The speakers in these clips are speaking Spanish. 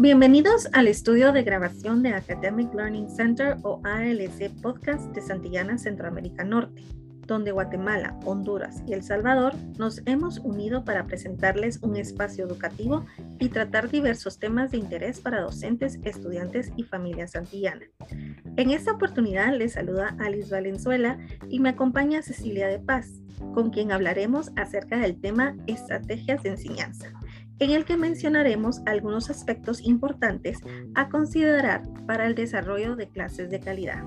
Bienvenidos al estudio de grabación de Academic Learning Center o ALC Podcast de Santillana, Centroamérica Norte, donde Guatemala, Honduras y El Salvador nos hemos unido para presentarles un espacio educativo y tratar diversos temas de interés para docentes, estudiantes y familias santillana. En esta oportunidad les saluda Alice Valenzuela y me acompaña Cecilia de Paz, con quien hablaremos acerca del tema estrategias de enseñanza en el que mencionaremos algunos aspectos importantes a considerar para el desarrollo de clases de calidad.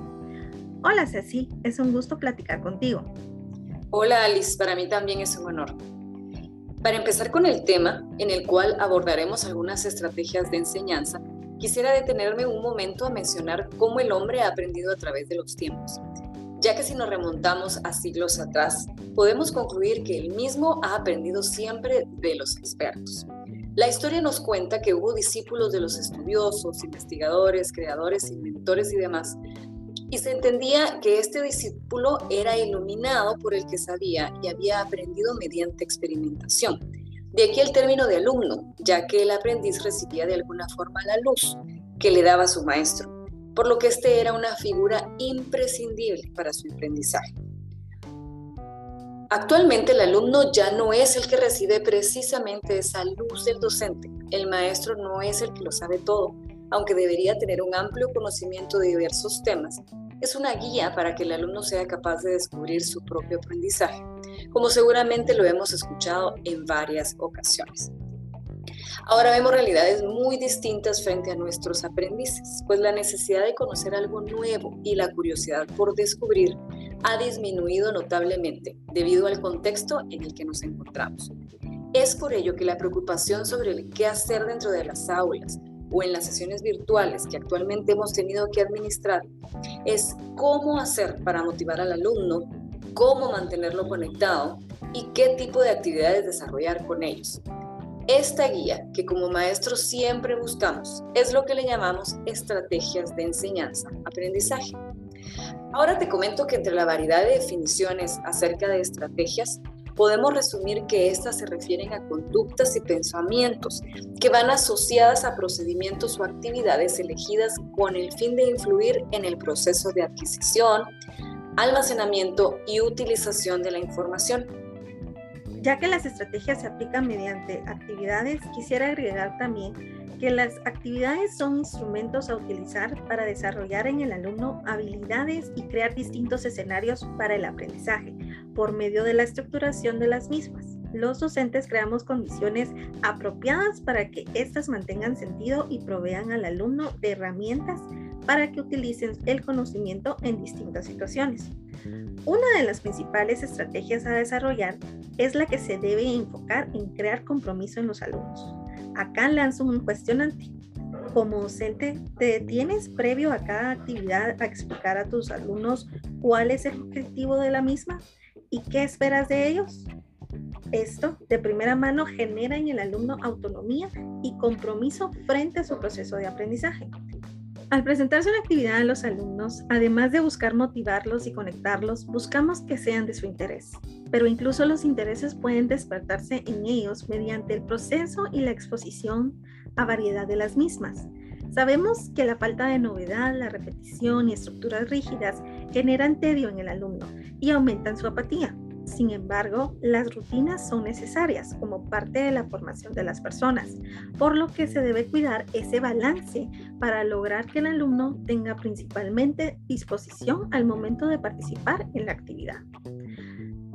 Hola Ceci, es un gusto platicar contigo. Hola Alice, para mí también es un honor. Para empezar con el tema en el cual abordaremos algunas estrategias de enseñanza, quisiera detenerme un momento a mencionar cómo el hombre ha aprendido a través de los tiempos, ya que si nos remontamos a siglos atrás, podemos concluir que él mismo ha aprendido siempre de los expertos. La historia nos cuenta que hubo discípulos de los estudiosos, investigadores, creadores, inventores y demás, y se entendía que este discípulo era iluminado por el que sabía y había aprendido mediante experimentación. De aquí el término de alumno, ya que el aprendiz recibía de alguna forma la luz que le daba su maestro, por lo que este era una figura imprescindible para su aprendizaje. Actualmente el alumno ya no es el que recibe precisamente esa luz del docente. El maestro no es el que lo sabe todo, aunque debería tener un amplio conocimiento de diversos temas. Es una guía para que el alumno sea capaz de descubrir su propio aprendizaje, como seguramente lo hemos escuchado en varias ocasiones. Ahora vemos realidades muy distintas frente a nuestros aprendices, pues la necesidad de conocer algo nuevo y la curiosidad por descubrir ha disminuido notablemente debido al contexto en el que nos encontramos. Es por ello que la preocupación sobre el qué hacer dentro de las aulas o en las sesiones virtuales que actualmente hemos tenido que administrar es cómo hacer para motivar al alumno, cómo mantenerlo conectado y qué tipo de actividades desarrollar con ellos. Esta guía, que como maestros siempre buscamos, es lo que le llamamos estrategias de enseñanza-aprendizaje. Ahora te comento que entre la variedad de definiciones acerca de estrategias, podemos resumir que éstas se refieren a conductas y pensamientos que van asociadas a procedimientos o actividades elegidas con el fin de influir en el proceso de adquisición, almacenamiento y utilización de la información. Ya que las estrategias se aplican mediante actividades, quisiera agregar también que las actividades son instrumentos a utilizar para desarrollar en el alumno habilidades y crear distintos escenarios para el aprendizaje por medio de la estructuración de las mismas. Los docentes creamos condiciones apropiadas para que éstas mantengan sentido y provean al alumno de herramientas para que utilicen el conocimiento en distintas situaciones. Una de las principales estrategias a desarrollar es la que se debe enfocar en crear compromiso en los alumnos. Acá lanzo un cuestionante. Como docente, ¿te detienes previo a cada actividad a explicar a tus alumnos cuál es el objetivo de la misma y qué esperas de ellos? Esto, de primera mano, genera en el alumno autonomía y compromiso frente a su proceso de aprendizaje. Al presentarse una actividad a los alumnos, además de buscar motivarlos y conectarlos, buscamos que sean de su interés. Pero incluso los intereses pueden despertarse en ellos mediante el proceso y la exposición a variedad de las mismas. Sabemos que la falta de novedad, la repetición y estructuras rígidas generan tedio en el alumno y aumentan su apatía. Sin embargo, las rutinas son necesarias como parte de la formación de las personas, por lo que se debe cuidar ese balance para lograr que el alumno tenga principalmente disposición al momento de participar en la actividad.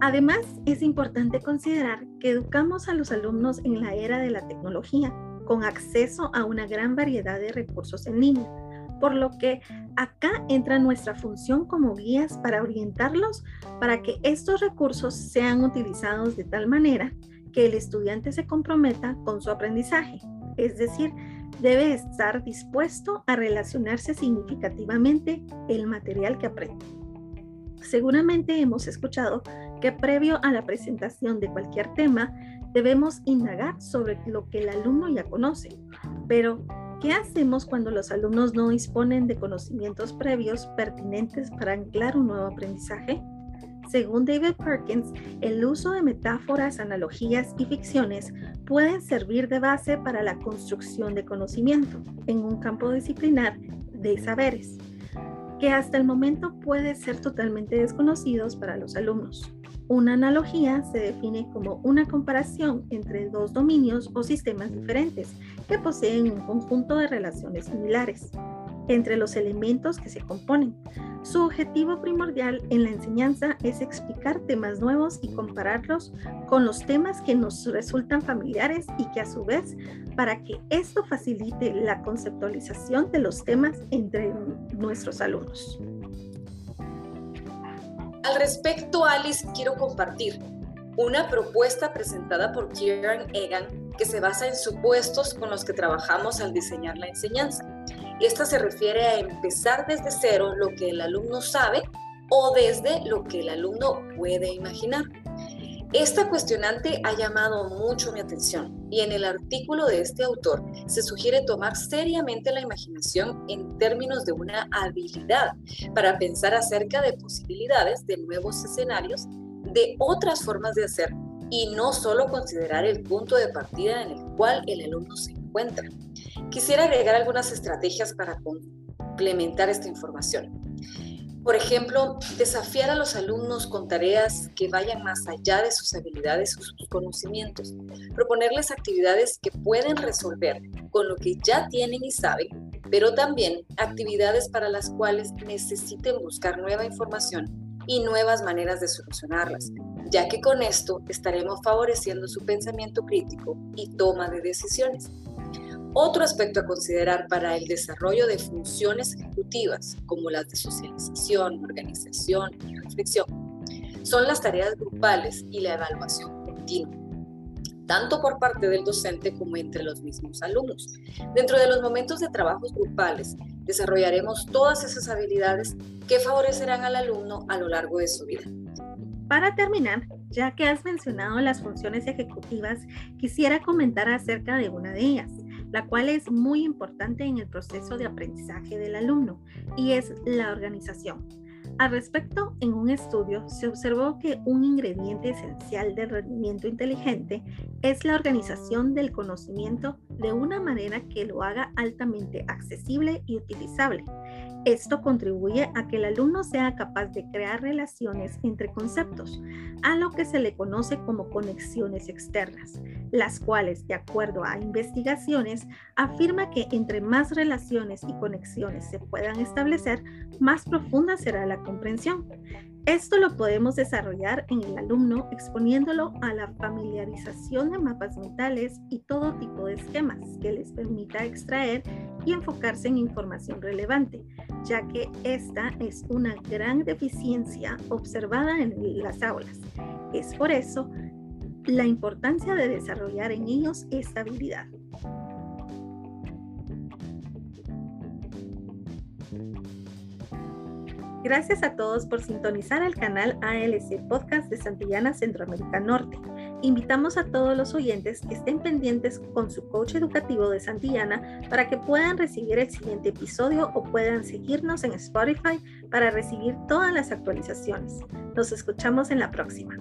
Además, es importante considerar que educamos a los alumnos en la era de la tecnología, con acceso a una gran variedad de recursos en línea por lo que acá entra nuestra función como guías para orientarlos para que estos recursos sean utilizados de tal manera que el estudiante se comprometa con su aprendizaje. Es decir, debe estar dispuesto a relacionarse significativamente el material que aprende. Seguramente hemos escuchado que previo a la presentación de cualquier tema debemos indagar sobre lo que el alumno ya conoce, pero ¿Qué hacemos cuando los alumnos no disponen de conocimientos previos pertinentes para anclar un nuevo aprendizaje? Según David Perkins, el uso de metáforas, analogías y ficciones pueden servir de base para la construcción de conocimiento en un campo disciplinar de saberes, que hasta el momento puede ser totalmente desconocidos para los alumnos. Una analogía se define como una comparación entre dos dominios o sistemas diferentes que poseen un conjunto de relaciones similares entre los elementos que se componen. Su objetivo primordial en la enseñanza es explicar temas nuevos y compararlos con los temas que nos resultan familiares y que a su vez, para que esto facilite la conceptualización de los temas entre nuestros alumnos. Al respecto, Alice, quiero compartir una propuesta presentada por Kieran Egan que se basa en supuestos con los que trabajamos al diseñar la enseñanza. Esta se refiere a empezar desde cero lo que el alumno sabe o desde lo que el alumno puede imaginar. Esta cuestionante ha llamado mucho mi atención y en el artículo de este autor se sugiere tomar seriamente la imaginación en términos de una habilidad para pensar acerca de posibilidades de nuevos escenarios, de otras formas de hacer y no solo considerar el punto de partida en el cual el alumno se encuentra. Quisiera agregar algunas estrategias para complementar esta información. Por ejemplo, desafiar a los alumnos con tareas que vayan más allá de sus habilidades o sus conocimientos. Proponerles actividades que pueden resolver con lo que ya tienen y saben, pero también actividades para las cuales necesiten buscar nueva información y nuevas maneras de solucionarlas, ya que con esto estaremos favoreciendo su pensamiento crítico y toma de decisiones. Otro aspecto a considerar para el desarrollo de funciones ejecutivas, como las de socialización, organización y reflexión, son las tareas grupales y la evaluación continua, tanto por parte del docente como entre los mismos alumnos. Dentro de los momentos de trabajos grupales, desarrollaremos todas esas habilidades que favorecerán al alumno a lo largo de su vida. Para terminar, ya que has mencionado las funciones ejecutivas, quisiera comentar acerca de una de ellas, la cual es muy importante en el proceso de aprendizaje del alumno, y es la organización. Al respecto, en un estudio se observó que un ingrediente esencial del rendimiento inteligente es la organización del conocimiento de una manera que lo haga altamente accesible y utilizable. Esto contribuye a que el alumno sea capaz de crear relaciones entre conceptos, a lo que se le conoce como conexiones externas, las cuales, de acuerdo a investigaciones, afirma que entre más relaciones y conexiones se puedan establecer, más profunda será la comprensión. Esto lo podemos desarrollar en el alumno exponiéndolo a la familiarización de mapas mentales y todo tipo de esquemas que les permita extraer y enfocarse en información relevante, ya que esta es una gran deficiencia observada en las aulas. Es por eso la importancia de desarrollar en ellos esta habilidad. Gracias a todos por sintonizar el canal ALC Podcast de Santillana Centroamérica Norte. Invitamos a todos los oyentes que estén pendientes con su coach educativo de Santillana para que puedan recibir el siguiente episodio o puedan seguirnos en Spotify para recibir todas las actualizaciones. Nos escuchamos en la próxima.